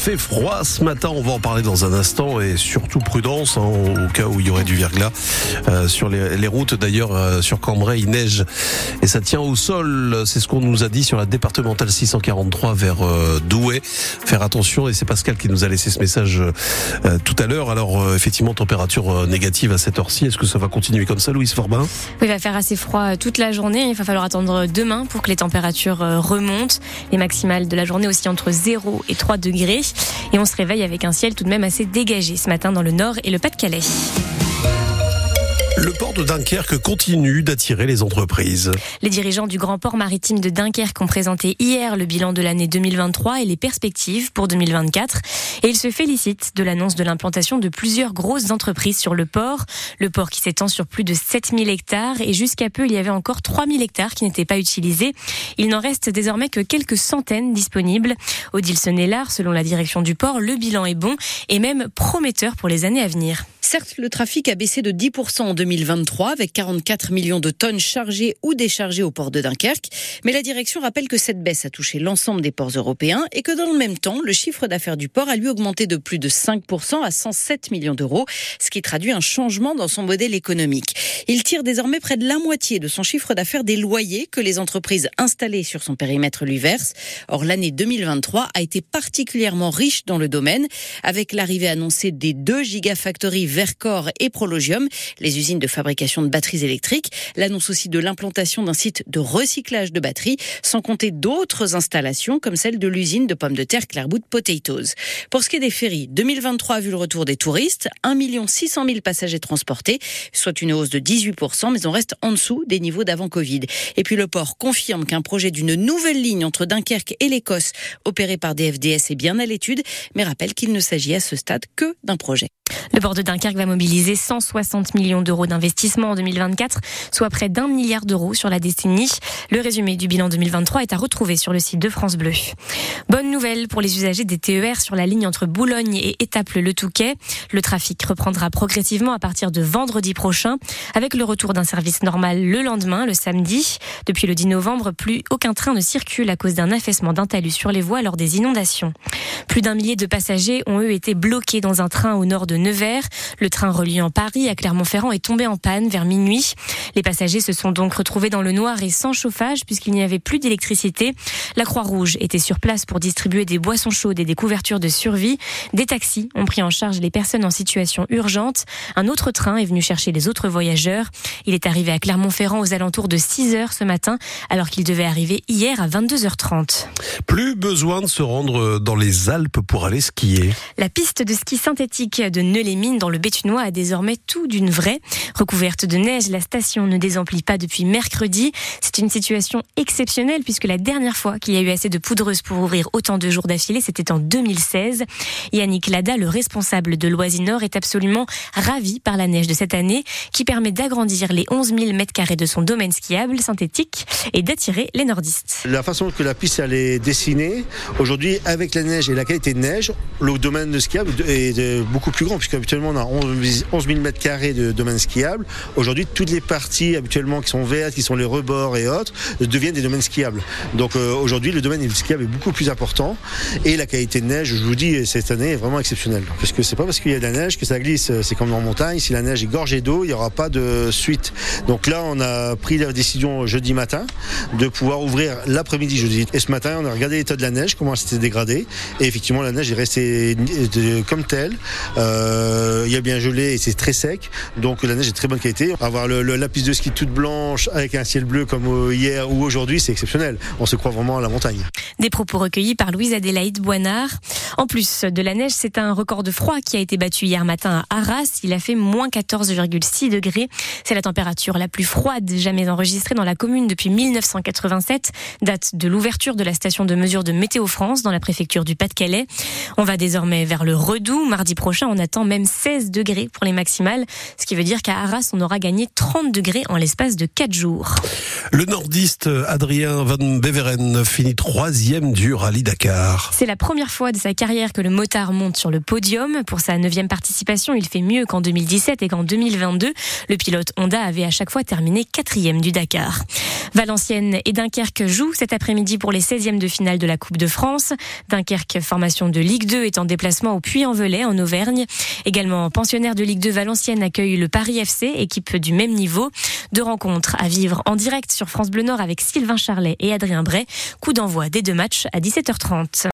fait froid ce matin. On va en parler dans un instant et surtout prudence hein, au cas où il y aurait du verglas euh, sur les, routes. D'ailleurs, euh, sur Cambrai, il neige et ça tient au sol. C'est ce qu'on nous a dit sur la départementale 643 vers euh, Douai. Faire attention et c'est Pascal qui nous a laissé ce message tout à l'heure. Alors effectivement, température négative à cette heure-ci. Est-ce que ça va continuer comme ça, Louise Forbin? Oui, il va faire assez froid toute la journée. Il va falloir attendre demain pour que les températures remontent. Les maximales de la journée aussi entre 0 et 3 degrés. Et on se réveille avec un ciel tout de même assez dégagé ce matin dans le nord et le Pas-de-Calais. Le port de Dunkerque continue d'attirer les entreprises. Les dirigeants du grand port maritime de Dunkerque ont présenté hier le bilan de l'année 2023 et les perspectives pour 2024. Et ils se félicitent de l'annonce de l'implantation de plusieurs grosses entreprises sur le port. Le port qui s'étend sur plus de 7000 hectares et jusqu'à peu, il y avait encore 3000 hectares qui n'étaient pas utilisés. Il n'en reste désormais que quelques centaines disponibles. Odile Sonnellard, selon la direction du port, le bilan est bon et même prometteur pour les années à venir. Certes, le trafic a baissé de 10% en 2023 avec 44 millions de tonnes chargées ou déchargées au port de Dunkerque. Mais la direction rappelle que cette baisse a touché l'ensemble des ports européens et que dans le même temps, le chiffre d'affaires du port a lui augmenté de plus de 5% à 107 millions d'euros, ce qui traduit un changement dans son modèle économique. Il tire désormais près de la moitié de son chiffre d'affaires des loyers que les entreprises installées sur son périmètre lui versent. Or, l'année 2023 a été particulièrement riche dans le domaine avec l'arrivée annoncée des deux gigafactories Vercor et Prologium, les usines de fabrication de batteries électriques. L'annonce aussi de l'implantation d'un site de recyclage de batteries, sans compter d'autres installations comme celle de l'usine de pommes de terre Clairbout Potatoes. Pour ce qui est des ferries, 2023 a vu le retour des touristes, 1 600 000 passagers transportés, soit une hausse de 18%, mais on reste en dessous des niveaux d'avant Covid. Et puis le port confirme qu'un projet d'une nouvelle ligne entre Dunkerque et l'Écosse, opéré par DFDS, est bien à l'étude, mais rappelle qu'il ne s'agit à ce stade que d'un projet. Le port de Dunkerque va mobiliser 160 millions d'euros d'investissement en 2024, soit près d'un milliard d'euros sur la décennie. Le résumé du bilan 2023 est à retrouver sur le site de France Bleu. Bonne nouvelle pour les usagers des TER sur la ligne entre Boulogne et Étaples-le Touquet. Le trafic reprendra progressivement à partir de vendredi prochain, avec le retour d'un service normal le lendemain, le samedi. Depuis le 10 novembre, plus aucun train ne circule à cause d'un affaissement d'un talus sur les voies lors des inondations. Plus d'un millier de passagers ont eux été bloqués dans un train au nord de Nevers. Le train reliant Paris à Clermont-Ferrand est tombé en panne vers minuit. Les passagers se sont donc retrouvés dans le noir et sans chauffage puisqu'il n'y avait plus d'électricité. La Croix-Rouge était sur place pour distribuer des boissons chaudes et des couvertures de survie. Des taxis ont pris en charge les personnes en situation urgente. Un autre train est venu chercher les autres voyageurs. Il est arrivé à Clermont-Ferrand aux alentours de 6 heures ce matin alors qu'il devait arriver hier à 22h30. Plus besoin de se rendre dans les Alpes pour aller skier. La piste de ski synthétique de Neu-les-Mines dans le Béthunois a désormais tout d'une vraie. Recouverte de neige, la station ne désemplit pas depuis mercredi. C'est une situation exceptionnelle puisque la dernière fois qu'il y a eu assez de poudreuse pour ouvrir autant de jours d'affilée, c'était en 2016. Yannick Lada, le responsable de Loisinor, est absolument ravi par la neige de cette année qui permet d'agrandir les 11 000 mètres carrés de son domaine skiable synthétique et d'attirer les nordistes. La façon que la piste elle est dessinée, aujourd'hui avec la neige et la qualité de neige, le domaine de skiable est beaucoup plus grand puisque habituellement on a 11 000 mètres carrés de domaine skiable. Aujourd'hui, toutes les parties habituellement qui sont vertes, qui sont les rebords et autres, deviennent des domaines skiables. Donc euh, aujourd'hui, le domaine skiable est beaucoup plus important et la qualité de neige, je vous dis, cette année est vraiment exceptionnelle. Parce que c'est pas parce qu'il y a de la neige que ça glisse. C'est comme en montagne. Si la neige est gorgée d'eau, il n'y aura pas de suite. Donc là, on a pris la décision jeudi matin de pouvoir ouvrir l'après-midi jeudi. Et ce matin, on a regardé l'état de la neige, comment elle s'était dégradée. Et effectivement, la neige est restée comme telle. Euh, il y a bien gelé et c'est très sec. Donc la neige est de très bonne qualité. Avoir le, la piste de ski toute blanche avec un ciel bleu comme hier ou aujourd'hui, c'est exceptionnel. On se croit vraiment à la montagne. Des propos recueillis par Louise Adélaïde Boinard. En plus de la neige, c'est un record de froid qui a été battu hier matin à Arras. Il a fait moins 14,6 degrés. C'est la température la plus froide jamais enregistrée dans la commune depuis 1987, date de l'ouverture de la station de mesure de Météo France dans la préfecture du Pas-de-Calais. On va désormais vers le Redoux. Mardi prochain, on attend même 16 degrés pour les maximales, ce qui veut dire qu'à Arras, on aura gagné 30 degrés en l'espace de 4 jours. Le nordiste Adrien Van Beveren finit troisième du rallye Dakar. C'est la première fois de sa carrière que le motard monte sur le podium. Pour sa neuvième participation, il fait mieux qu'en 2017 et qu'en 2022. Le pilote Honda avait à chaque fois terminé quatrième du Dakar. Valenciennes et Dunkerque jouent cet après-midi pour les 16e de finale de la Coupe de France. Dunkerque, formation de Ligue 2, est en déplacement au Puy-en-Velay en Auvergne. Également pensionnaire de Ligue 2, Valenciennes accueille le Paris FC, équipe du même niveau. Deux rencontres à vivre en direct sur France Bleu Nord avec Sylvain Charlet et Adrien Bray. Coup d'envoi des deux matchs à 17h30.